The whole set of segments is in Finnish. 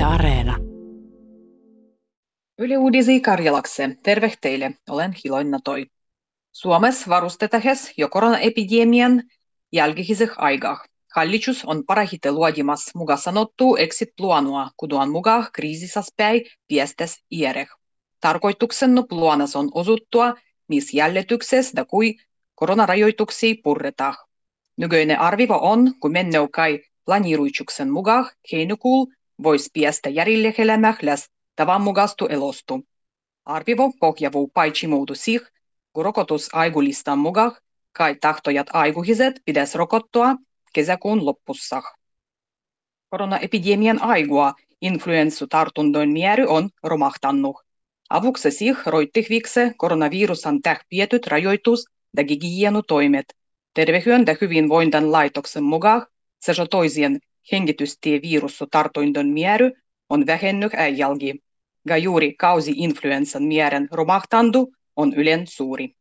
Yle Areena. Yle Uudisi Karjalakse. Terve teille. Olen Hiloina Toi. Suomessa varustetahes jo koronaepidemian jälkihiseh aigah. Hallitus on parahite luodimas muga sanottu exit pluanua, kuduan muga kriisisaspäi piestes iereh. Tarkoituksennu pluanas on osuttua, mis jälletykses da kui koronarajoituksia purretah. Nykyinen arvivo on, kun menneu kai planiruitsuksen mukaan heinäkuul vois piestä järille läs tavan mukastu elostu. Arvivo pohjavuu paitsi muutu sih, kun rokotus aigulistan mukaan kai tahtojat aiguhiset pides rokottua kesäkuun loppussa. Koronaepidemian aigua influenssutartuntojen määrä on romahtannut. Avuksi sih roittihvikse koronavirusan täh pietyt rajoitus ja toimet. Tervehyön ja hyvinvointan laitoksen mukaan se toisien hengitystievirussutartuntojen määrä on vähennyt äijälgi. Ja juuri kausi-influenssan määrän romahtandu on ylen suuri.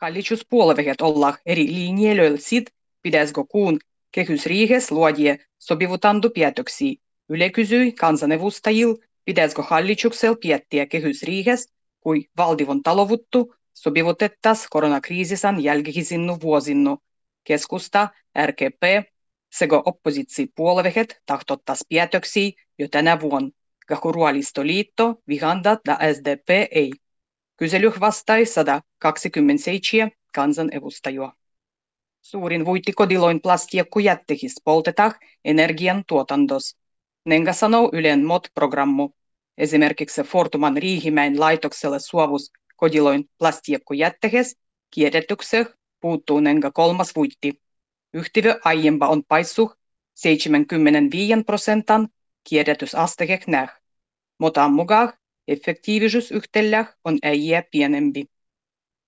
Hallituspuolueet olla eri linjeillä sit, pitäisikö kuun kehysriihes luodie sopivutandu päätöksiä. Yle kysyi kansanedustajil, pitäisikö hallituksella piettiä kehysriihes, kui valdivon talovuttu sopivutettas koronakriisisan jälkihisinnu vuosinnu. Keskusta, RKP sekä oppositiopuolueet tahtottas päätöksiä jo tänä vuonna. Kahurualistoliitto, Vihandat ja SDP ei. Kyselyh vastai 127 kansanedustajaa. Suurin vuittikodiloin plastiekku jättehis poltetah energian tuotantos. Nenga sanoo Ylen MOT-programmu. Esimerkiksi Fortuman Riihimäen laitokselle suovus kodiloin plastiekku jättehes kierrätykseh puuttuu nenga kolmas vuitti. Yhtiö aiempa on paissuh 75 prosentan kierrätysastehek näh. Motan mukaan yhtellä on äijä pienempi.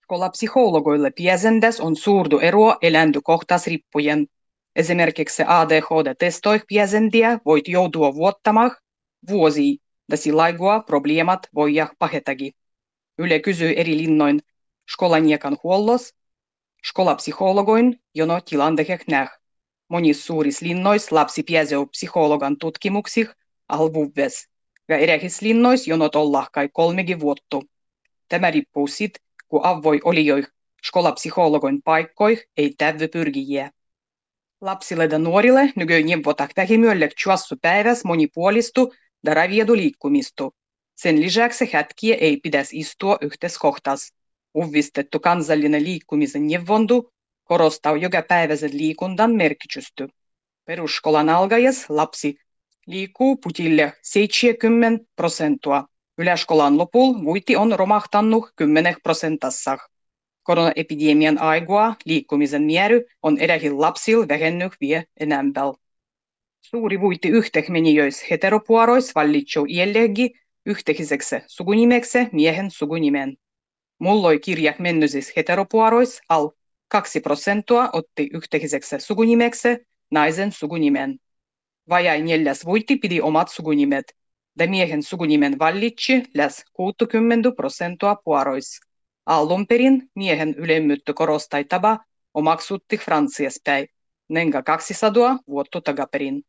Skolapsykologoille piesendes on suurdu eroa eläintykohtas riippuen. Esimerkiksi ADHD-testoih piesendiä voit joutua vuottamaan vuosia, ja sillaigua probleemat voijah pahetagi. Yle kysyy eri linnoin skolaniekan huollos, skolapsykologoin jono tilandehek näh. Monis suuris linnois lapsi pieseu psykologan tutkimuksih alvuvves, ja erehis linnois jonot olla kai kolmegi vuottu. Tämä riippuu sit, kun avvoi olijoih skolapsykologoin paikkoih ei tävy pyrgijiä. Lapsille ja nuorille nykyään neuvotak vähimyölle juossu päiväs monipuolistu ja raviedu liikkumistu. Sen lisäksi hetkiä ei pitäisi istua yhteiskohtas. Uvistettu kansallinen liikkumisen neuvontu korostaa jokapäiväisen liikunnan merkitystä. Peruskolan alkajas lapsi liikkuu putille 70 prosenttia. Yläskolan lopulla vuiti on romahtanut 10 prosentassa. Koronaepidemian aigua liikkumisen määrä on edelleen lapsilla vähennyt vie enempää. Suuri vuitti yhtehmenijöis heteropuorois vallitsuu iällegi yhteiseksi sukunimeksi miehen sukunimen. Mulloi kirjak mennysis heteropuorois al 2 prosenttia otti yhteiseksi sukunimeksi naisen sukunimen. Vajai neljäs vuitti pidi omat sukunimet, ja miehen sukunimen vallitsi läs 60 prosenttia puorois. Alun perin miehen ylemmyyttä korostai taba omaksutti Fransiaspäin, nenga 200 vuotta takaperin.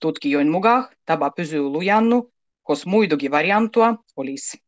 Tutkijoin mukaan taba pysyy lujannu, kos muidugi variantua olisi.